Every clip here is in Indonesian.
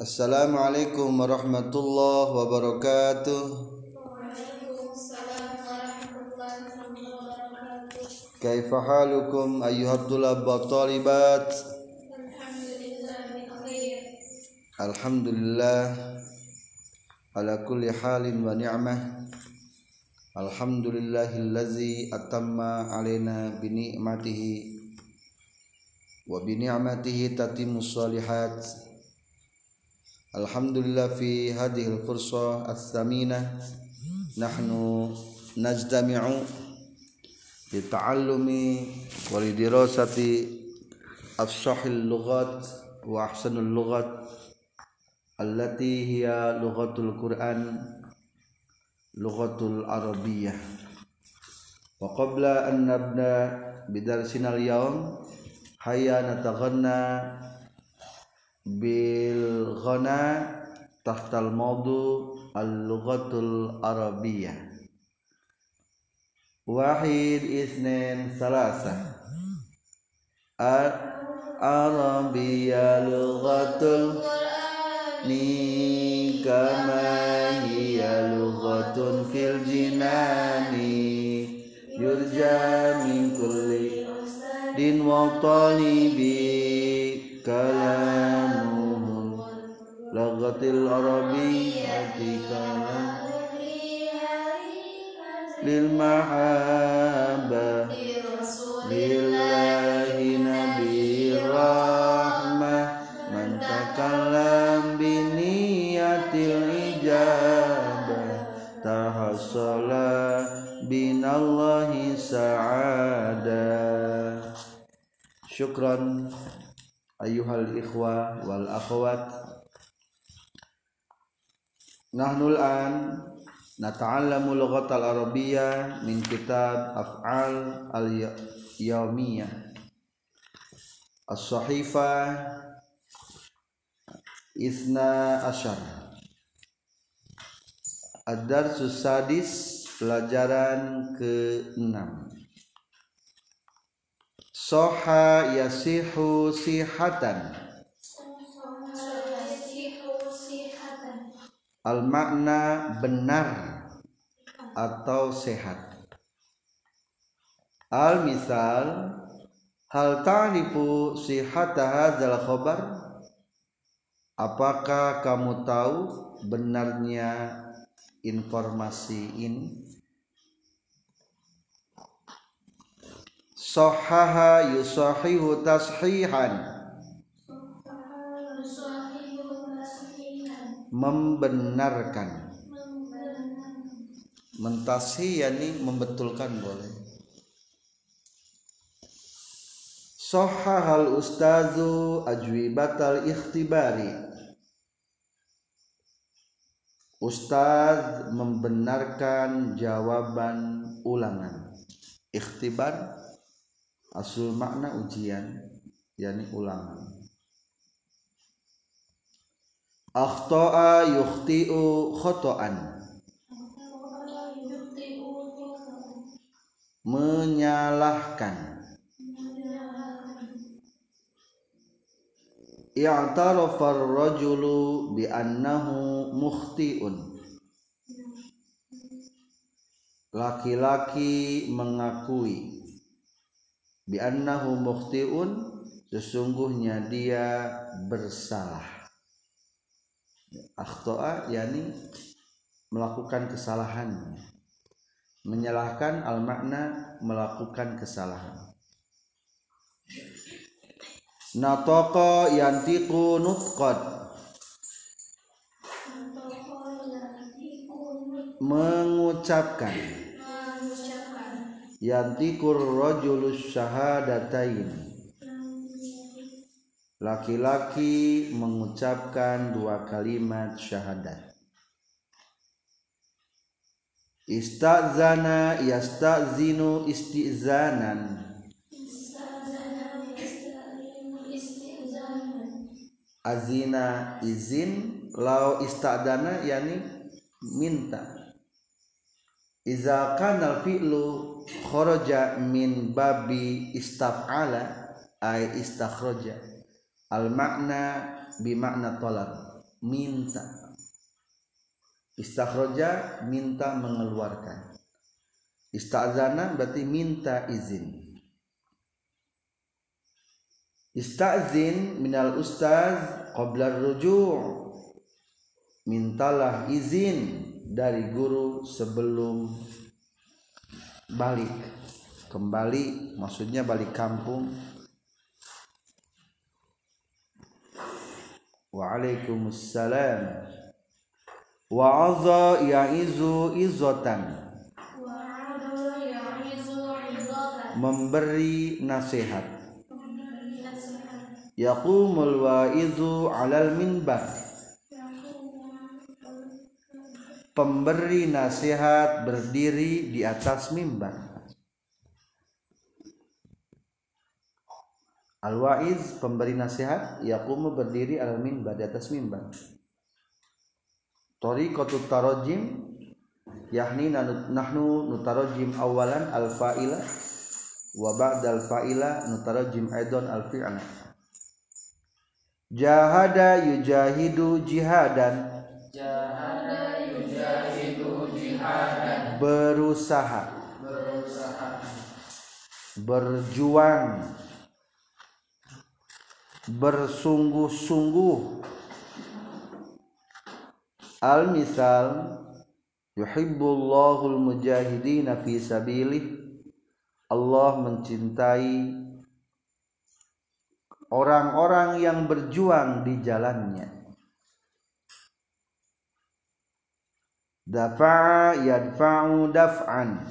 Assalamualaikum warahmatullahi wabarakatuh. كيف حالكم أيها الطلاب والطالبات؟ الحمد لله على كل حال ونعمة. الحمد لله الذي أتم علينا بنعمته وبنعمته تتم الصالحات. Alaina bi ni'matihi wa bi ni'matihi tatimmu shalihat. Alhamdulillah fi hadhihi al-fursa ats-tsaminah nahnu najtami'u lita'allumi wa lidirasati afsahil lughat wa ahsanul lughat allati hiya lughatul Qur'an bil ghana tahtal mawdu al-lughatul arabiyyah wahid isnin salasa. Arabiyya lughatul ni kama hiya lughatun fil jinani yurja min kulli din wa talibi kalamuhum lughatil arabiyyati kalam lil mahabbah lillahi nabi rahmah. Man takallam bi niyatil ijabah tahassala binallahi sa'ada. Syukran ayyuhal ikhwa wal akhwat nahnu an nata'allamu lughatal arabiyyah min kitab af'al al yaumiyah as-sahifah isna asyar. Ad-darsus sadis pelajaran ke-6 soha yasihu sihatan al makna benar atau sehat. Al misal hal ta'rifu sihata hadzal khabar? Apakah kamu tahu benarnya informasi ini? Sohaha yusahihu tashihan membenarkan. Mentasi yakni membetulkan boleh. Sohahal ustazu ajwibatal ikhtibari. Ustaz membenarkan jawaban ulangan. Ikhtibar Asul makna ujian yakni ulangan Akhta'a yukhti'u khoto'an Menyalahkan. I'tarafa ar-rajulu bi annahu mukhti'un. Laki-laki mengakui bi annahu mukhti'un sesungguhnya dia bersalah akhta'a yakni melakukan kesalahan. Menyalahkan al makna melakukan kesalahan. Natoko yantiku nutqad mengucapkan. Yantikur rajulus syahadatain laki-laki mengucapkan dua kalimat syahadat. Istazana yastazinu istizanan. Azina izin lau istadana yani minta. Iza kana fi'lu kharaja min babi istaf'ala ay istakhraja al makna bi makna talab. Minta. Istakhroja minta mengeluarkan. Istazana berarti minta izin. Istazin minal ustaz qabla ruju' mintalah izin dari guru sebelum balik. Kembali maksudnya balik kampung Waalaikumsalam. Izotan Wa'adu ya'izu izatan memberi Nasihat. Yaqumul wa'izu alal minbar. Pemberi nasihat berdiri di atas mimbar Al-wa'iz pemberi nasihat yaqumu berdiri alal minbar di atas mimbar Tariqatut tarajim yakni nanu- nahnu nutarajim awalan al-fa'ila wa ba'dal fa'ila nutarajim aidan al-fi'la. Jahada yujahidu jihadan. Berusaha. Berjuang bersungguh-sungguh. Al misal yuhibbullahul mujahidina fi sabilih. Allah mencintai orang-orang yang berjuang di jalannya. Dafa'a yadfa'u daf'an.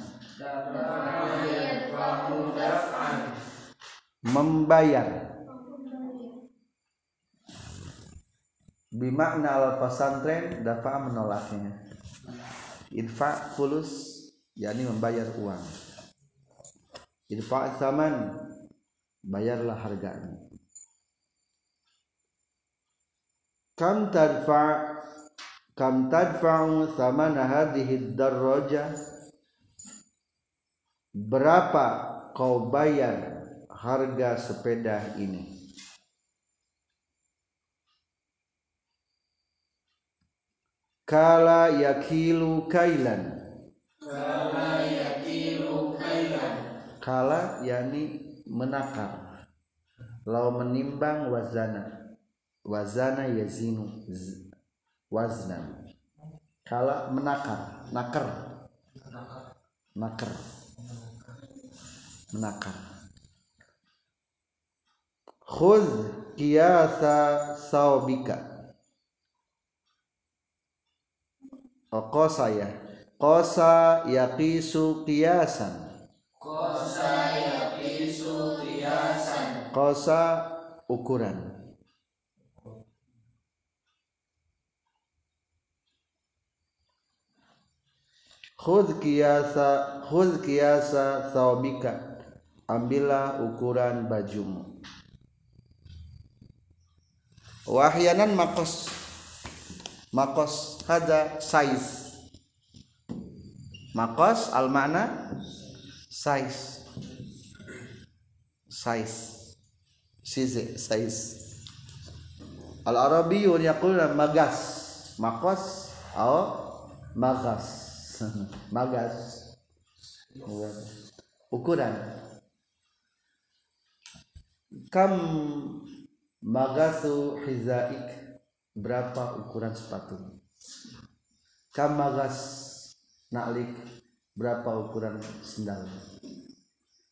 Membayar bimakna al pesantren dafa menolaknya. Idfa fulus yakni membayar uang. Idfa saman bayarlah harganya. Kam tadfa kam tadfa'u thamana hadhihi darraja berapa kau bayar harga sepeda ini kala yakilu kailan? Kala yani menakar. Lau menimbang wazana. Wazana yazinu z- waznan kala menakar. Nakar. Nakar. Menakar. Khudh qiyasa saubika Oh, kosa ya. Kosa yaqisu qiyasan. Kosa ukuran. Khudh qiyasa khudh qiyasa thawbika. Ambillah ukuran bajumu. Wahyanan makos makos hada size. Makos al makna size. Size. Size size. Al arabiyun yaquluna magas. Makos atau magas. Magas. Ukuran. Kam magasu hizaik berapa ukuran sepatu? Kam magas naklik berapa ukuran sendal?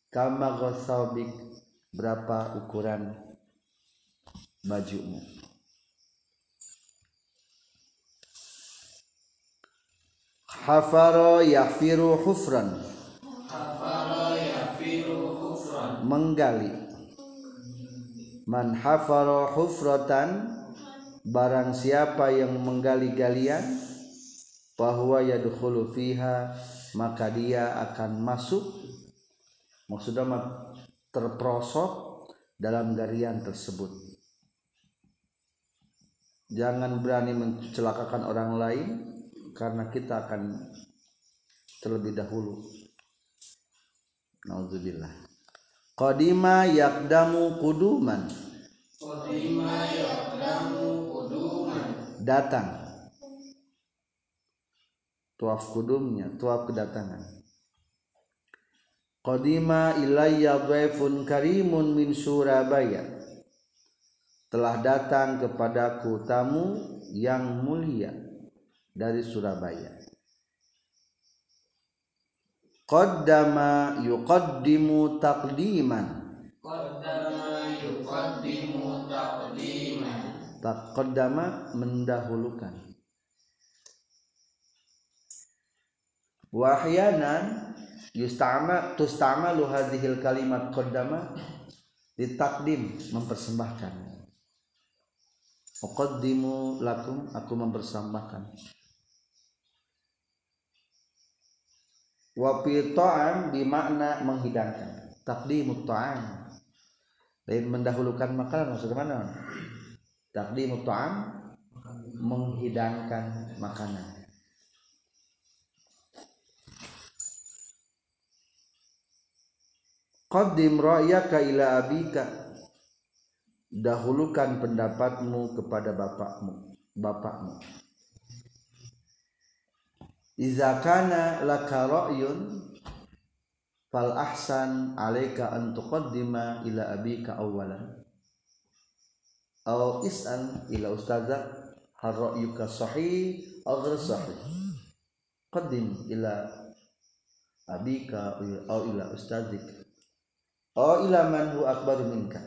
Kam magas saubik berapa ukuran bajumu? Hafaro yafiru hufran. Menggali. Man hafaro hufratan barang siapa yang menggali galian bahwa yadkhulu fiha maka dia akan masuk maksudnya mah terperosok dalam galian tersebut. Jangan berani mencelakakan orang lain karena kita akan terlebih dahulu. Nauzubillah. Qadima yakdamu kuduman datang. Tuaf kudumnya tuaf kedatangan. Qadima ilayya dhaifun karimun min surabaya. Telah datang kepadaku tamu yang mulia dari Surabaya. Qaddama yuqaddimu taqdiman taqaddama mendahulukan. Wahyanan yustama tustamalu hadhil kalimat qaddama ditakdim mempersembahkan. Uqaddimu lakum aku mempersembahkan. Wa fi ta'am bimakna menghidangkan. Taqdimut ta'am. Lain mendahulukan makanan maksudnya mana taqdimut ta'am menghidangkan makanan. Qaddim ra'yaka ila abika. Dahulukan pendapatmu kepada bapakmu bapakmu. Iza kana laka ra'yun fal ahsan alaika an tuqaddima ila abika awwalan aw is'al ila ustaza hal ra'yuka sahih ghairu sahih? Qaddim ila abika aw ila ustazik. Aw ila man huwa akbar minka?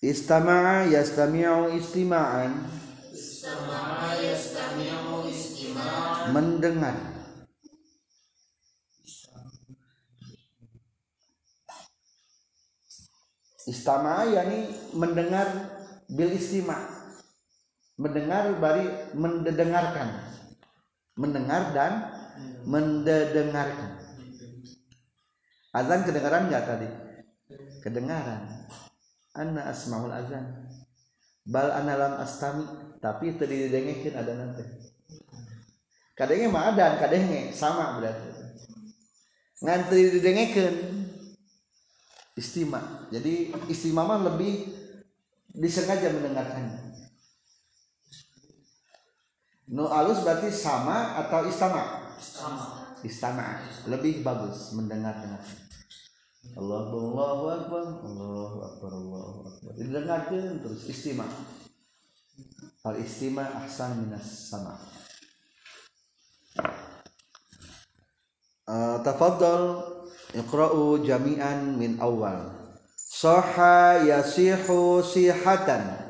Istama'a yastami'u istima'an. Istama'a yastami'u istima'an. Mendengar istama'a yakni mendengar bil istima. Mendengar bari mendengarkan mendengar dan mendengarkan azan kedengaran nggak tadi? Kedengaran. Anna asmaul azan. Bal ana lam astami. Tapi tadi didengekeun ada nanti. Kadenge mah adan kadenge sama berarti. Ngantri didengekeun istima jadi istima mah lebih disengaja mendengarkannya nu alus berarti sama atau istama sama istama lebih bagus mendengar dengar Allahu Allahu Akbar Allahu Akbar Allahu Akbar. Didengarkan terus istima al istima ahsan minas sama. Uh, tafadhal iqra'u jami'an min awal Soha yasihu sihatan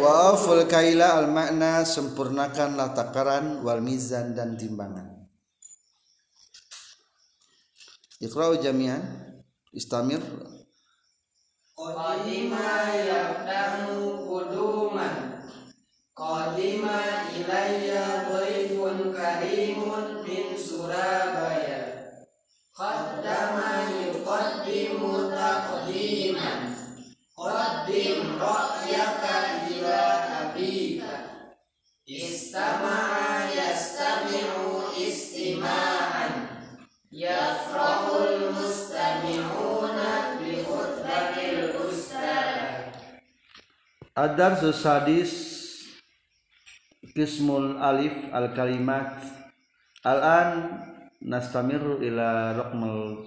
wa auful kaila al makna sempurnakanlah takaran wal mizan dan timbangan. Iqra'u jami'an. Istamir. Qadima yaqdamu kuduman Qadima ilayya dhaifun karimun min Surabaya. Qaddama yuqaddimu taqdiman. Qaddim ra'yaka Istama'a yastami'u istima'an Yafrahul alif al kalimat Al-an nastamiru ila raqmal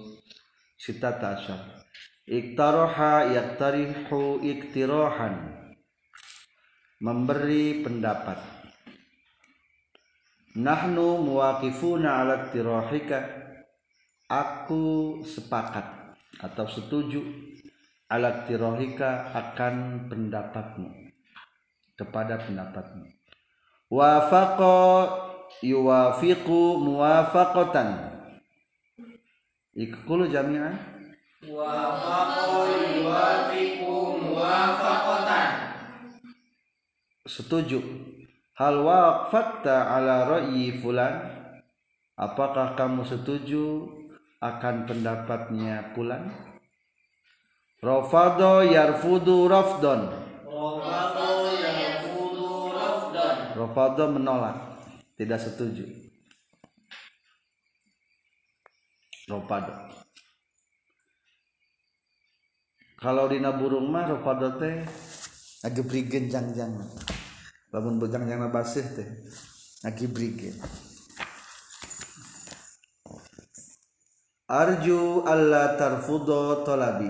sitata asyar. Iktaroha yaktarihu iktirohan Memberi pendapat Nahnu muwakifuna ala iktirohika Aku sepakat atau setuju ala iktirohika akan pendapatmu kepada pendapatmu. Wafaqa yuwafiqu muwafaqatan. Ikulu jami'an Wafaqa yuwafiqu muwafaqatan. Setuju hal waqfatta ala ra'yi fulan? Apakah kamu setuju akan pendapatnya fulan? Rafado yarfudu rafdon Wafaqa yafudu rafdan. Rafado menolak tidak setuju. Rafado kalau dina burung mah rafado teh lagi brigen jang-jang lamun bejang jang basih teh. Brigen arju alla tarfudo tolabi.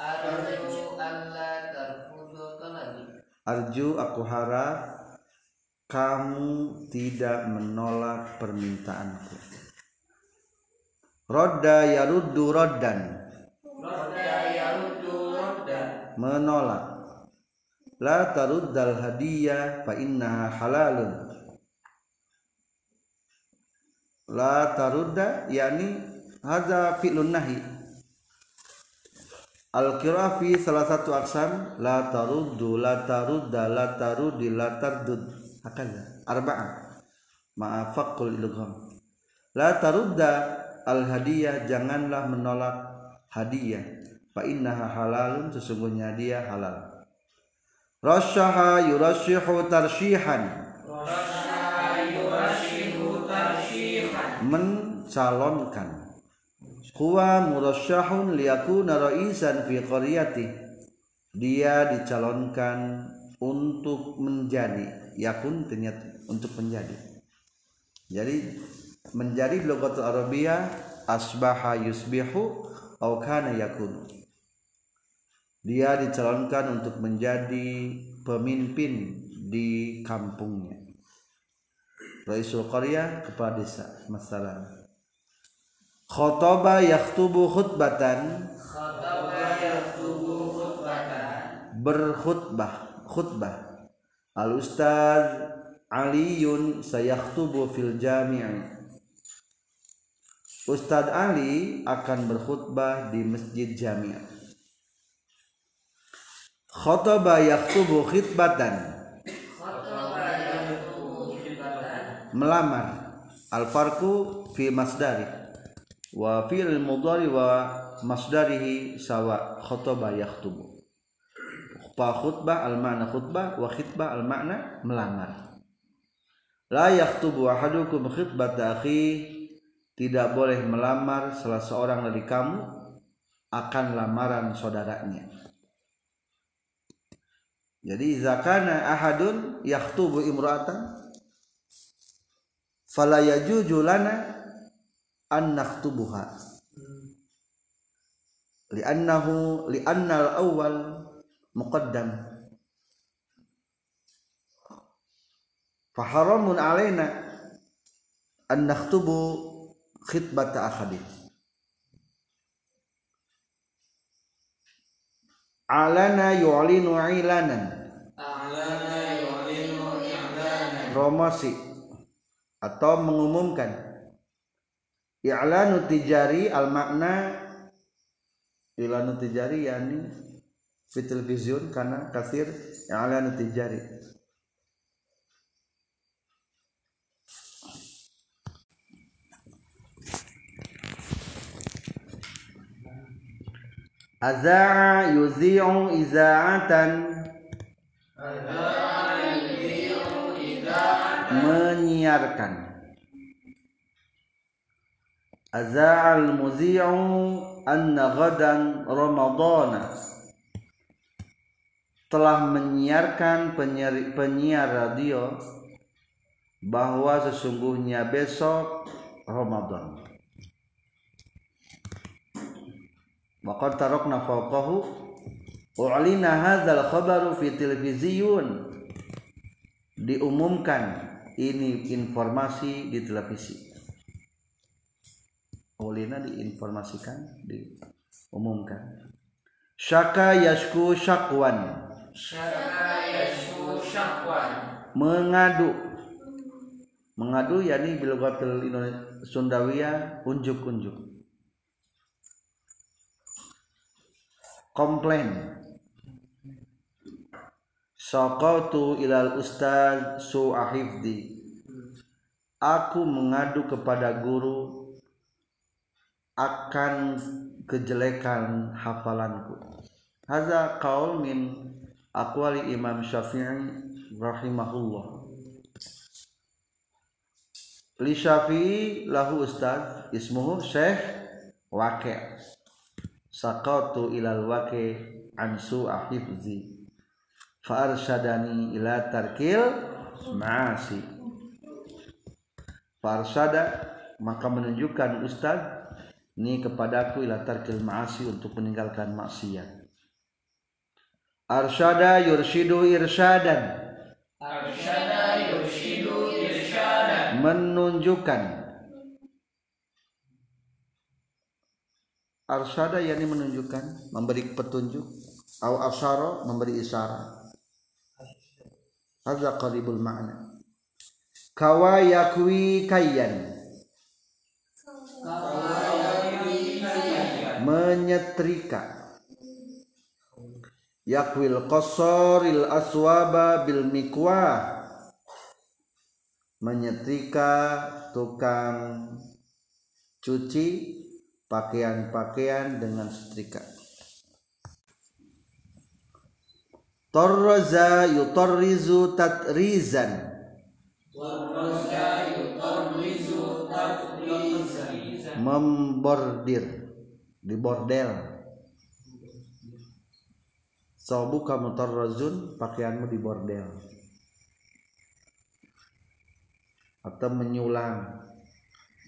Arju alla tarfudu talabi arju aku harap kamu tidak menolak permintaanku. Rodda yaruddu roddan. Rodda yaruddu rodda menolak la taruddal hadiyah fa innaha halalun. La tarudda yani hadza fi'lun nahi. Al qira'ah fi salah satu aksam la taruddu la tarudda la tarudi la tardud. Hakaza arba'ah ma'a faqul ilgham la tarudda al hadiyah janganlah menolak hadiah fa innaha halalun sesungguhnya dia halal rasyaha yurasyihu tarsyihan. Mencalonkan. Huwa murasyahun liyakuna ra'isan fi qaryati dia dicalonkan untuk menjadi yakun ternyata untuk menjadi. Jadi menjadi logatul arabiyah asbaha yusbihu au kana yakunu dia dicalonkan untuk menjadi pemimpin di kampungnya. Raisul Qarya kepala desa masalah. Khotoba yaktubu khutbatan. Khataba yaktubu khutbatan. Berkhutbah khutbah. Al Ustaz Aliun sayakhtubu fil jami' Ustaz Ali akan berkhutbah di masjid jami' Khotoba yaktubu khitbatan melamar al farqu fi masdari wa fi'il mudhari wa masdarihi sawa khataba yaktubu. Fa khutbah al ma'na khutbah wa khitbah al ma'na melamar. La yaktubu ahadukum khitbata akhi tidak boleh melamar salah seorang dari kamu akan lamaran saudaranya jadi zakana ahadun yaktubu imra'atan fala yajuju lana an naktubuha li'annahu li'anna al-awwal muqaddam. Faharamun alaina an naktubu khitbata akhadi alana yu'linu ilanan. A'lana yu'linu i'lana promosi atau mengumumkan. I'lanu tijari al makna i'lanu tijari yakni fi television karena kasir. I'lanu tijari Aza'a yuzi'u iza'atan. Menyiarkan. Aza'al muzi'u anna ghadan ramadana telah menyiarkan penyiar, penyiar radio bahwa sesungguhnya besok Ramadan. Waqad tarakna fawqahu. U'lina hadzal khabaru fi televisiun diumumkan ini informasi di televisi. Ulina diinformasikan diumumkan. Syaka yashku syakwan. Syaka yashku syakwan mengadu mengadu yakni bilogatul Sundawiyah unjuk-unjuk komplain Saqatu ilal ustaz su'ahifdi Aku mengadu kepada guru akan kejelekan hafalanku. Hadza qaul min aqwali Imam Syafi'i rahimahullah. Li Syafi'i lahu ustaz ismuhu Syekh Waqi'. Saqatu ilal Waqi' an su'ahifzi farsadani ila tarkil ma'asi. Farsada maka menunjukkan ustaz ini kepadaku ila tarkil ma'asi untuk meninggalkan maksiat. Arsyada yurshidu irsyadan Arsyada yurshidu irsyadan menunjukkan arsyada yakni menunjukkan memberi petunjuk. Au asyara memberi isyarat. Hadza qaribul ma'na. Kawa yakwi kayyan. Menyetrika. Yakwil qasoril aswaba bil mikwah. Menyetrika tukang cuci pakaian-pakaian dengan setrika. Torroza yutorrizu tatrizan. Warroza yutarwizu tatrizan. Membordir di bordel Sobu kamu torrozun pakaianmu di bordel atau menyulang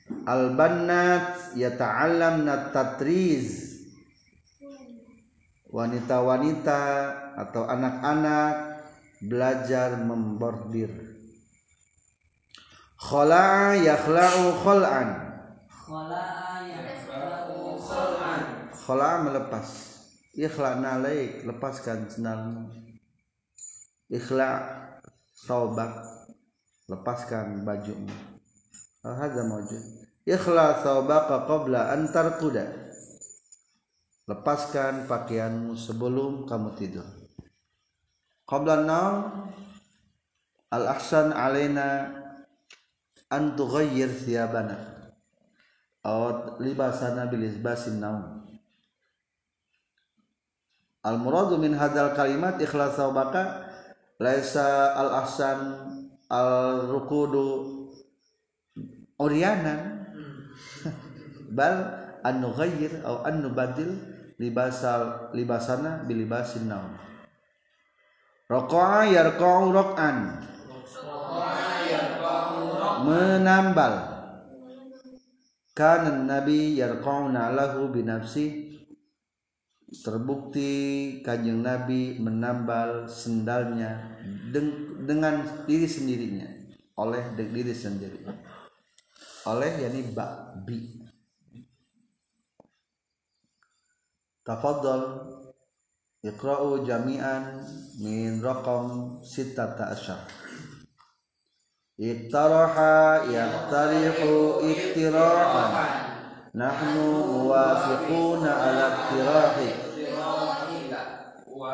Al-bannat yata'allamna tatriz wanita-wanita atau anak-anak belajar membordir. Khala'a yakhla'u khal'an. Khala'a melepas. Ikhla' nalaik lepaskan sendalmu ikhla' saubak lepaskan bajumu hadza mawjud. Ikhla' saubaka qabla an tarkuda. Lepaskan pakaianmu sebelum kamu tidur. Qabla naum al ahsan alaina an tughayyir thiyabana. Aw libasana bil isbasin naum al muradu min hadzal kalimat ikhlas saubaka laisa al ahsan al rukudu uryanan bal an nughayyir aw an nubadil libasal libasana bilibasin naum. Raqa'a yarqa'u raq'an menambal. Kana nabi yarqa'una lahu binafsi. Terbukti kanjeng nabi menambal sendalnya deng- dengan diri sendirinya. Oleh diri sendiri oleh yakni babi tafadhal iqra'u jami'an min raqam sittata asyar iktaraha yaktarihu iktira'an nahnu muwafiquna ala iktirahi wa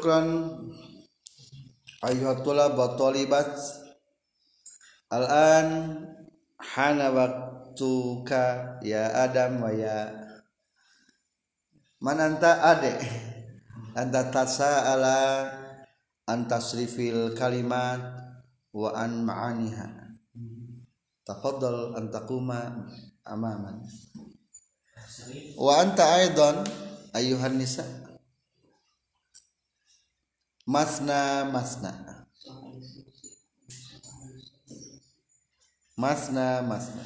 Syukran. Ayuhat tulab wa talibat. Al-an hana waktuka ya Adam wa ya Man anta ade. Anta tasa'ala an tasrifil kalimat wa an ma'aniha. Tafaddal an taquma amaman. Wa anta aidan ayuhan nisa Masna masna. Masna masna.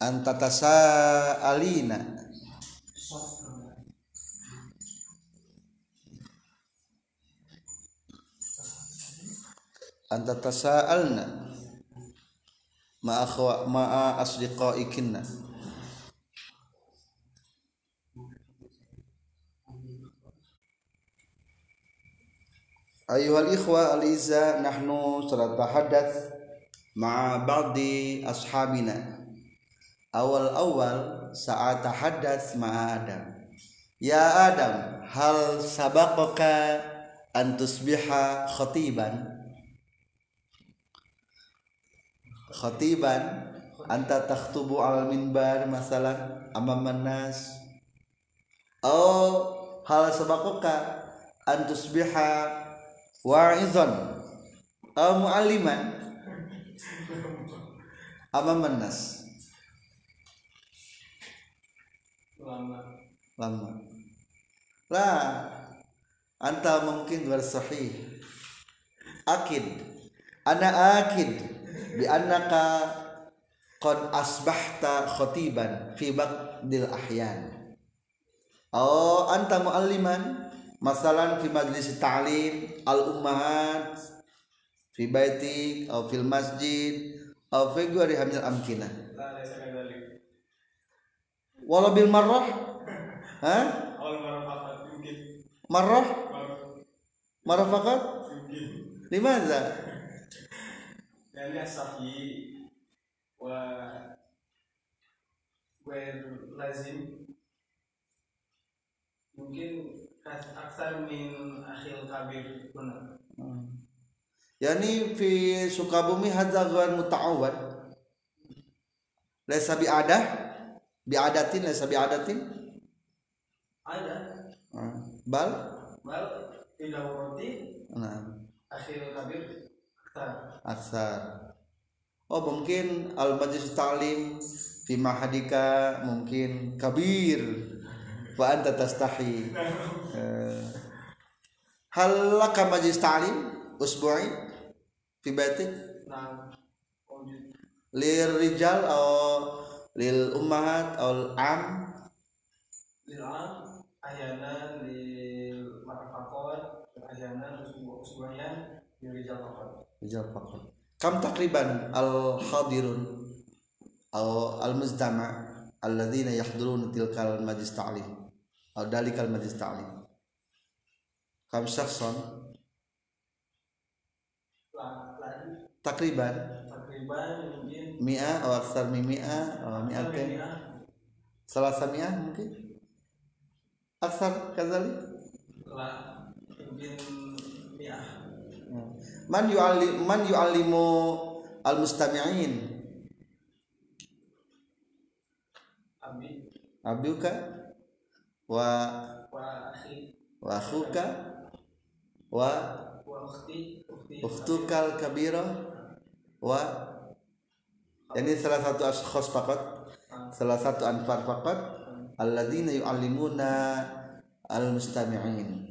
Anta tasa'alina Anta tasa'alna Ma'a ma'a asdiqaikinna ayuhal ikhwa aliza nahnu saratahadath ma'a ba'di ashabina. Awal-awal saat tahadath ma'a Adam. Ya Adam hal sabaqaka an tusbiha khatiban? Khatiban anta takhtubu al minbar masalan amam nas? Aw hal sabaqaka Antusbihah wa'izon atau mu'aliman apa menas? Lama. Lama. Lah anta mungkin bersahih. Akid. Ana akid. Bi annaka qad asbahta khatiban fi ba'dil ahyan. Oh anta mu'aliman masalan fi majlis ta'lim al ummahat fi baitik atau fil masjid atau fi ghairi hamil amkinah walau bil marrah ha marrah marrah fakat limaza لأن صحيح و ولازم mungkin kas- aksar min akhil kabir benar. Yani fi Sukabumi hadza ghair muta'awwad. Laysa bi'adah bi'adatin laysa bi'adatin. Ada. Ah, bal? Bal tidak roti nah. akhil kabir aksar. Aksar. Oh mungkin al majlis ta'lim fi mahadika mungkin kabir wa anta tastahi. Eh, hal laka majlis ta'lim? Usbu'i? Fi baitik lil rijal atau lil ummahat atau am? Lil am ahyanan lil marfaqat ahyanan usbu'an lil rijal faqat. Rijal faqat. Kam takriban al hadirun atau al muzdama alladzina yahduruna tilkal majlis ta'lim atau dalikal majlis ta'lim. Kam takriban. Takriban mungkin. Mi'a atau aksar min mi'a atau mi'atain salasa mi'a. Mungkin. Aksar kadzalik lah mungkin mi'ah man yu'allim man yu'allimu al mustami'in abi abduka wa wa akhi wa akhuka ukhtukal kabira. Wa ini salah satu ashkhas faqat. Salah satu anfar faqat. Alladzina yu'allimuna al mustami'in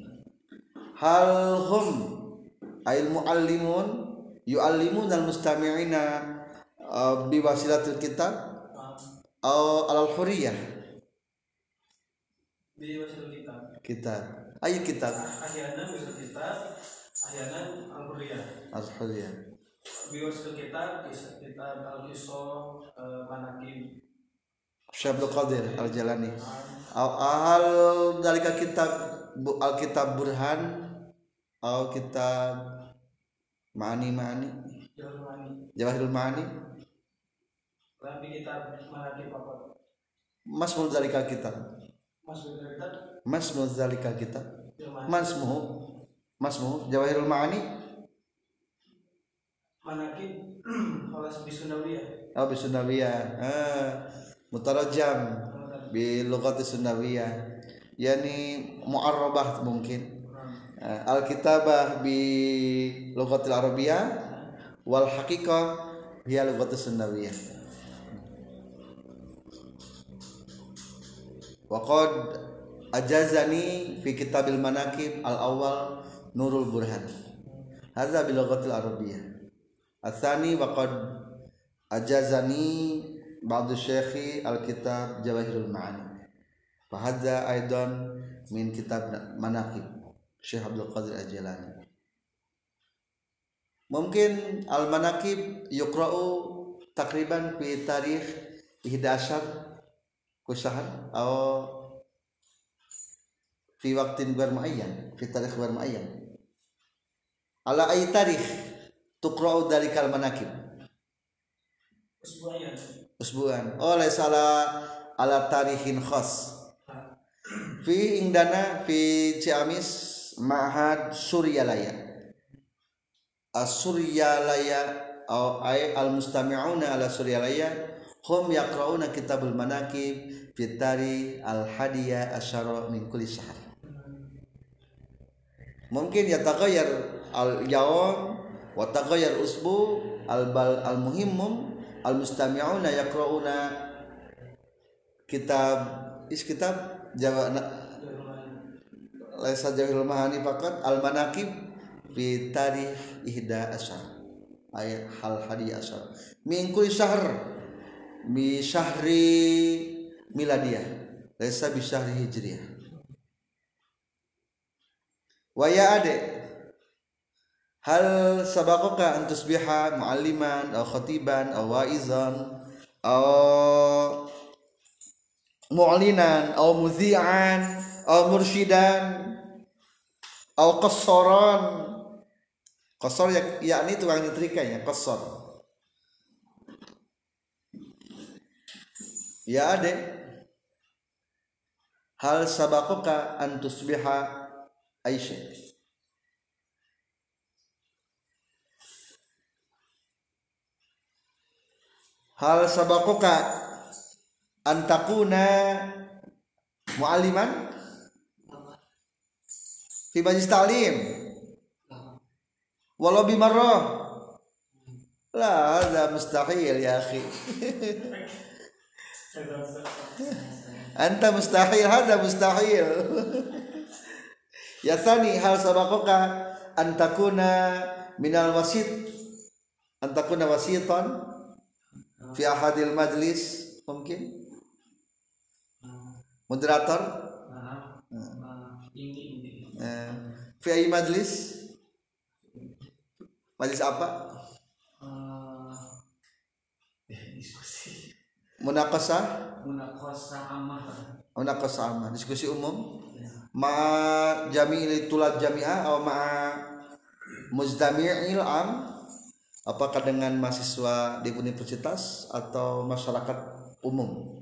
hal hum ayil muallimun yu'allimuna al mustami'ina uh, biwasilatil kitab atau alal huriyah di wasil kitab. Kitab ayo kitab ahyanan wasil kitab ahyanan al-hurriyah. Al huriyah di wasil kitab kisah kitab al-qisah eh, manakim. Syekh Abdul Qadir al Jalani al dalika kitab bu- al kitab burhan atau kitab ma'ani. Ma'ani. Jalmani jawahirul ma'ani. Tapi kitab manakim mas dalika kitab masuk dari kitab mas dalika kitab Jalmani masmuhu masmuhu jawahirul ma'ani. Manakim kelas bisunawiyah. Atau bisunawiyah. Ah, mutarajam bi lughati sunnawiyah. Yani mu'arrabah mungkin. Ah, al kitabah bi lughatil arabiyah. Wal haqiqah hiya lughatus sunnawiyah wa qad ajazani fi kitabil manaqib al awal nurul burhan. Hadza bi lughatil arabiyah asani wa qad ajazani ba'du syekhi al kitab jawahirul ma'ani. Fa hadza aidan min kitab manaqib Syekh Abdul Qadir Al-Jilani. Mungkin al manaqib yuqra'u takriban fi tarikh 11 kusahan atau fi waktin ghair muayyan fi tarikh ghair muayyan. Ala ay tarikh tuqra'u dalikal manaqib usbu'an. Usbuan. Oh laisa ala tarikhin khas. Fi indana fi Ciamis Ma'had Suryalaya. As-Suryalaya atau ay al-mustami'una ala Suryalaya hum yaqra'una kitabul manaqib fi tari al-hadiya asyara min kulli syahr. Mungkin yataghayyar al-yawm wa taghayyar usbu al-bal al-muhimmum al-mustami'una yaqra'una kitab is kitab? Jawa laisa jahil mahani fakat al manaqib fi tarikh ihda asyar ayat hal hadi asyar min kulli syahr bi syahri miladiyah. Laisa bi syahri hijriyah. Wa ya ade hal sabaqaka an tusbiha mualliman aw khatiban aw waizan aw mu'linan aw muzi'an aw mursyidan aw qassaran. Qassar ya, yakni tukang nyetrika ya qassar ya ade hal sabakoka an tusbiha Aisyah. Hal sabakoka an takuna mualliman? Fi majlis ta'lim. Walau bimarrah. La hadha mustahil ya akhi anta mustahil hadha mustahil. Ya thani hal sabakoka an takuna minal wasit an takuna wasitan fi ahadil majlis mungkin? Moderator? Eh, fi ayi majlis? Majlis apa? Eh, diskusi munakasah? Munakosa amah munakasah sama diskusi umum? Ya. ma jami'il tulat jami'ah atau ma muzdami'il am? Apakah dengan mahasiswa di universitas atau masyarakat umum?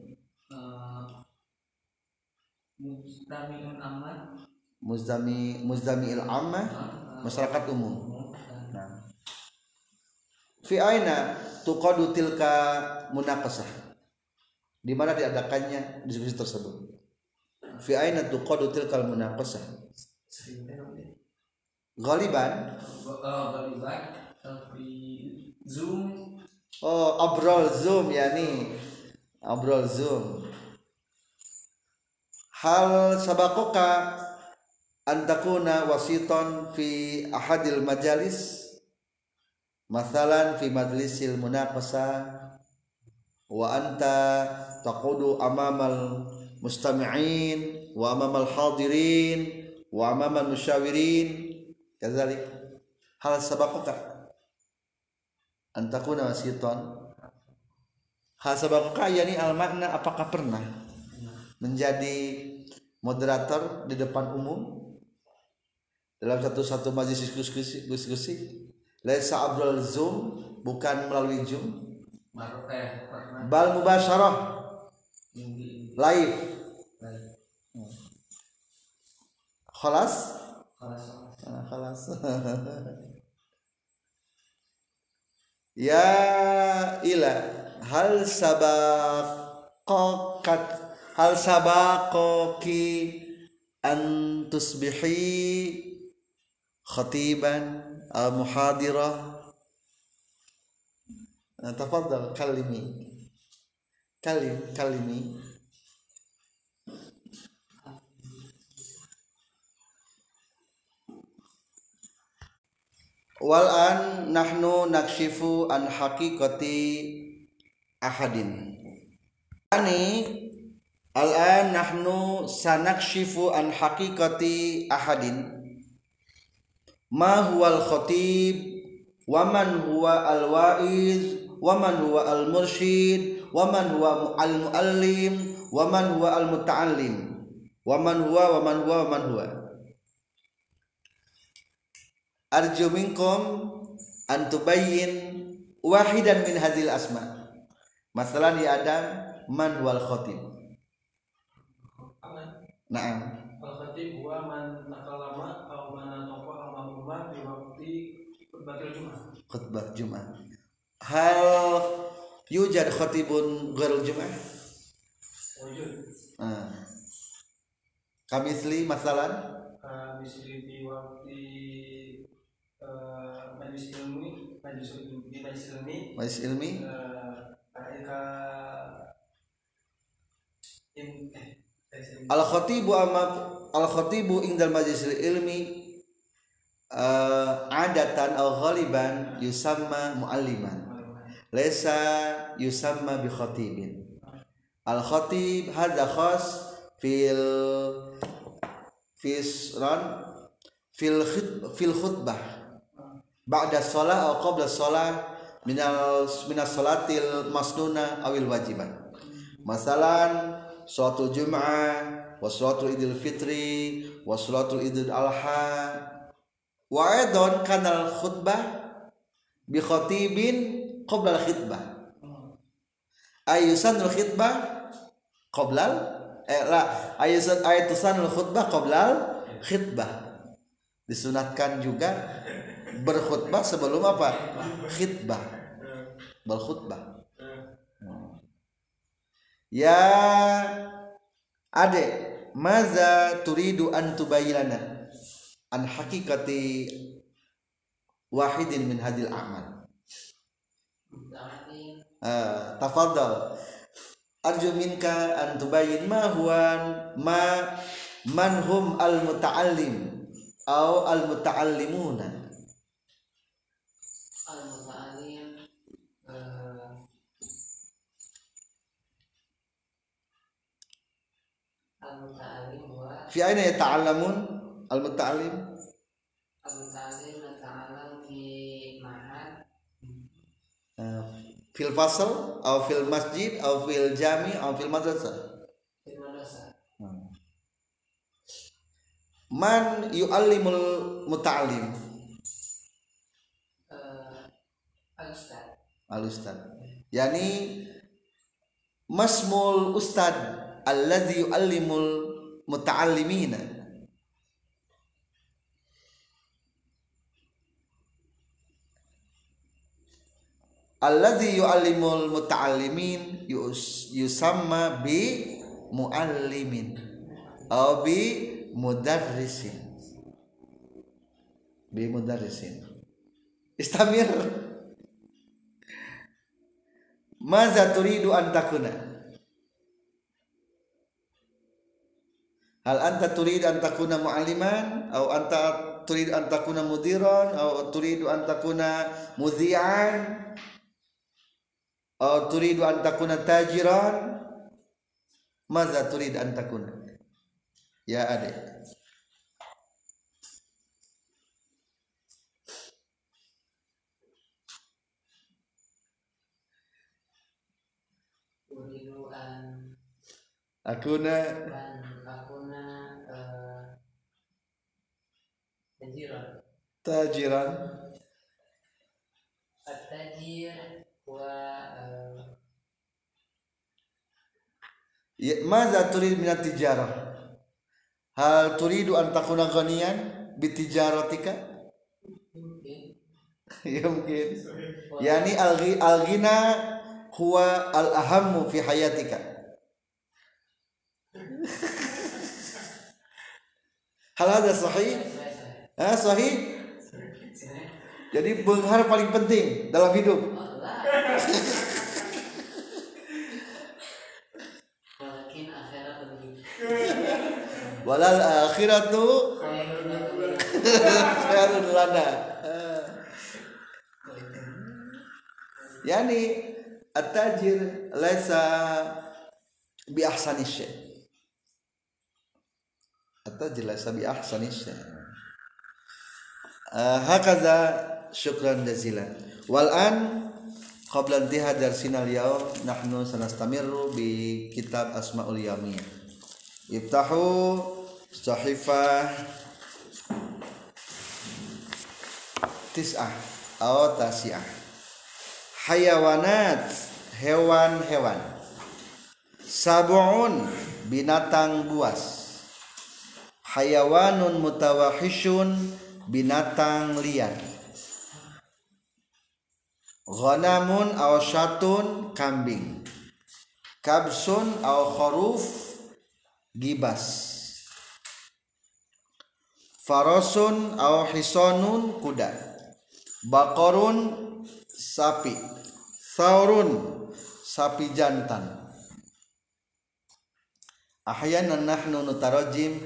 Mustamiun aman muzdami muzdami'il ammah masyarakat umum. Nah. Fi aina tuqadu tilka di mana diadakannya diskusi tersebut? Fi aina tuqadu tilkal munaqasah? Galiban Tapi Zoom. Oh abrol zoom ya nih abrol zoom. Hal sabakoka antakuna wasiton fi ahadil majalis? Masalan fi majlisil munaqasa wa anta taqudu amamal mustami'in wa amamal hadirin wa amamal musyawirin. Kadzalik. Hal sabakoka antakuna wasiton hal sabakoka yani al makna apakah pernah menjadi moderator di depan umum? Dalam satu-satu majlis diskusi diskusi? Laisa Abdul Zoom bukan melalui Zoom bal mubasyarah. Tinggi live. Baik khalas? Kalau Ah, khalas. Ya ila hal sabaqakat hal sabaqaki an tusbihi khatiban al muhadirah Ah, tafadhal kalimi. Kalim kalimi. Wal an nahnu nakshifu an haqiqati ahadin. Ani al an nahnu sanakshifu an haqiqati ahadin. Ma huwa al khatib wa man huwa al wa'iz wa man huwa al mursyid wa man huwa al muallim wa man huwa al muta'allim wa man huwa wa man huwa wa man huwa. Arju minkum an tubayyin wahidan min hadhil asma. Masalan ya adam man huwal khatib na'am. Al-Khatib huwa man takalama atau man natoqa al-mahmumah di waktu khutbatul Jumat. khutbah Jumat hal yujad khatibun ghairul Jumat Wujud. ah. kamisli masalan Uh, misli di waktu uh, majlis ilmi, majlis ilmi, di majlis ilmi, majlis ilmi eh, majlis ilmi. al khatibu amat al khatibu indal majlis ilmi uh, adatan al ghaliban yusamma mualliman laisa yusamma bi khatibin. Al khatib hadza khas fil fisran fil khut fil khutbah. Ba'da shalah atau qabla shalah minal minas salatil masnuna awil wajiban. Masalan sholatul jum'ah wa sholatul idul fitri wa sholatul idul adha. Wa aidan kanal khutbah bi khatibin qabla al khutbah ayusanul khutbah qabla al eh lah ayat ayat tusanul khutbah qoblal khitbah disunatkan juga berkhutbah sebelum apa? Khitbah berkhutbah. Ya ade maza turidu an an hakikati wahidin min hadil amal Ah, tafadhal. Arju minka an tubayyin ma huwa ma man hum al muta'allim au al muta'allimuna Al-Muta'alim eh, Al-Muta'alim wa fi aina yata'allamun? Al muta'allim fil fasl au fil masjid au fil jami au fil madrasah. Madrasah man yu'allimul muta'allim. Eh, Al-Ustad al ustad. Yani masmul ustad alladzi yu'allimul muta'allimina alladzi yu'allimul muta'allimin yus, yusamma bi muallimin atau bi mudarrisin. Bi mudarrisin. Istamir. Maza turidu an takuna? Hal anta turidu an takuna mu'alliman? Atau anta turidu an takuna mudiran? Atau turidu an takuna mudhi'an Atau turidu an takuna tajiran? Maza turidu an takuna? Ya adik. Akuna. an akuna eh, Tajiran. Tajiran At-tajir wa eh, Ya, Maza turid minat tijarah? Hal turidu an takuna ghaniyan bitijaratika ya mungkin. Yani al ghina huwa al ahammu fi hayatika. Hal ada sahih? Ah sahih? Jadi benghar paling penting dalam hidup walal akhiratu khairun lana. Yani at-tajir laisa bi ahsani syai. At-tajir laisa bi eh, hakaza syukran jazilan. Wal an qabla intihai darsina al-yawm nahnu sanastamiru bi kitab asmaul yamiyah ibtahu Sohifah Tis'ah. Atau tasiah. Hayawanat. Hewan-hewan. Sabu'un Binatang buas. Hayawanun mutawahishun Binatang liar. Ghanamun Aosyatun kambing. Kabsun aw gibas. Farosun aw hisonun kuda. Bakorun sapi. Saurun sapi jantan. Ahyanan nahnu nutarajim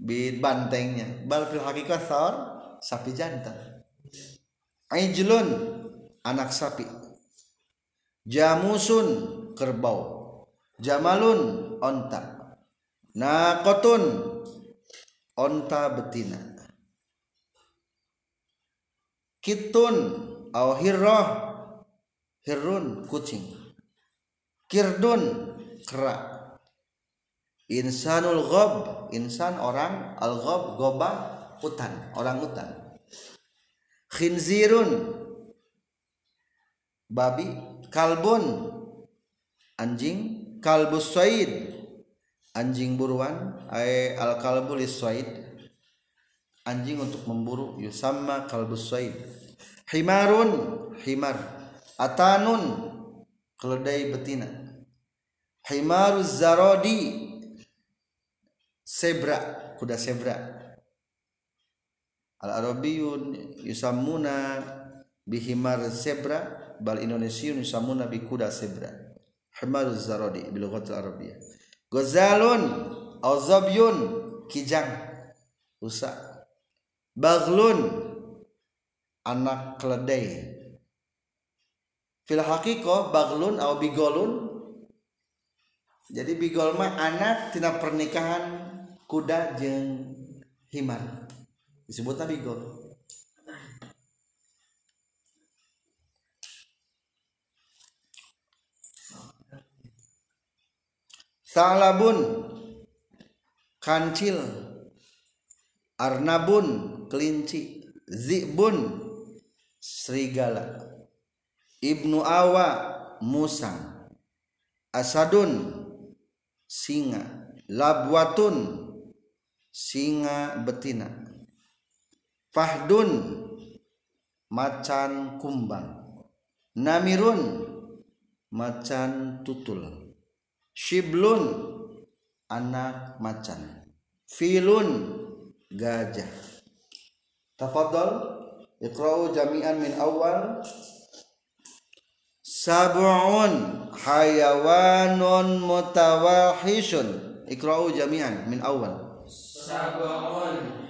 bi bantengnya. Bal fil saur sapi jantan. Ijlun anak sapi. Jamusun kerbau. Jamalun onta. Naqatun onta betina. Kitun aw hirroh hirun kucing. Kirdun kera. Insanul gob insan orang al gob goba hutan orang hutan. Khinzirun babi kalbun anjing kalbus soid anjing buruan ay al kalbu liswaid anjing untuk memburu yusamma kalbus swaid himarun himar. Atanun keledai betina. Himaruz zarodi zebra kuda zebra al arabiyun yusammuna bihimar zebra bal indonesiun yusammuna bi kuda zebra himaruz zarodi bil arabiyyah gozalun au zabyun kijang rusa baglun anak keledai. Fil haqiqah baglun au bigolun? Jadi bigol mah anak tina pernikahan kuda jeung himar. Disebutnya bigol Salabun kancil. Arnabun kelinci. Zibun serigala. Ibnu Awa musang Asadun singa. Labwatun singa betina. Fahdun macan kumbang. Namirun macan tutul Shiblun anak macan. Filun gajah. Tafadhal Iqra'u jami'an min awal. Sab'un hayawanun mutawahishun Iqra'u jami'an min awal. Sab'un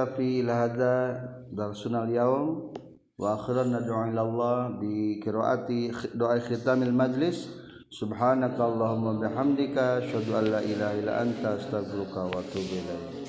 Naktafi ila hadza darsunal yaum wa akhiran nad'u ila Allah bi qiraati doa khitamil majlis subhanaka allahumma bihamdika asyhadu an la ilaha illa anta astaghfiruka wa atubu ilaik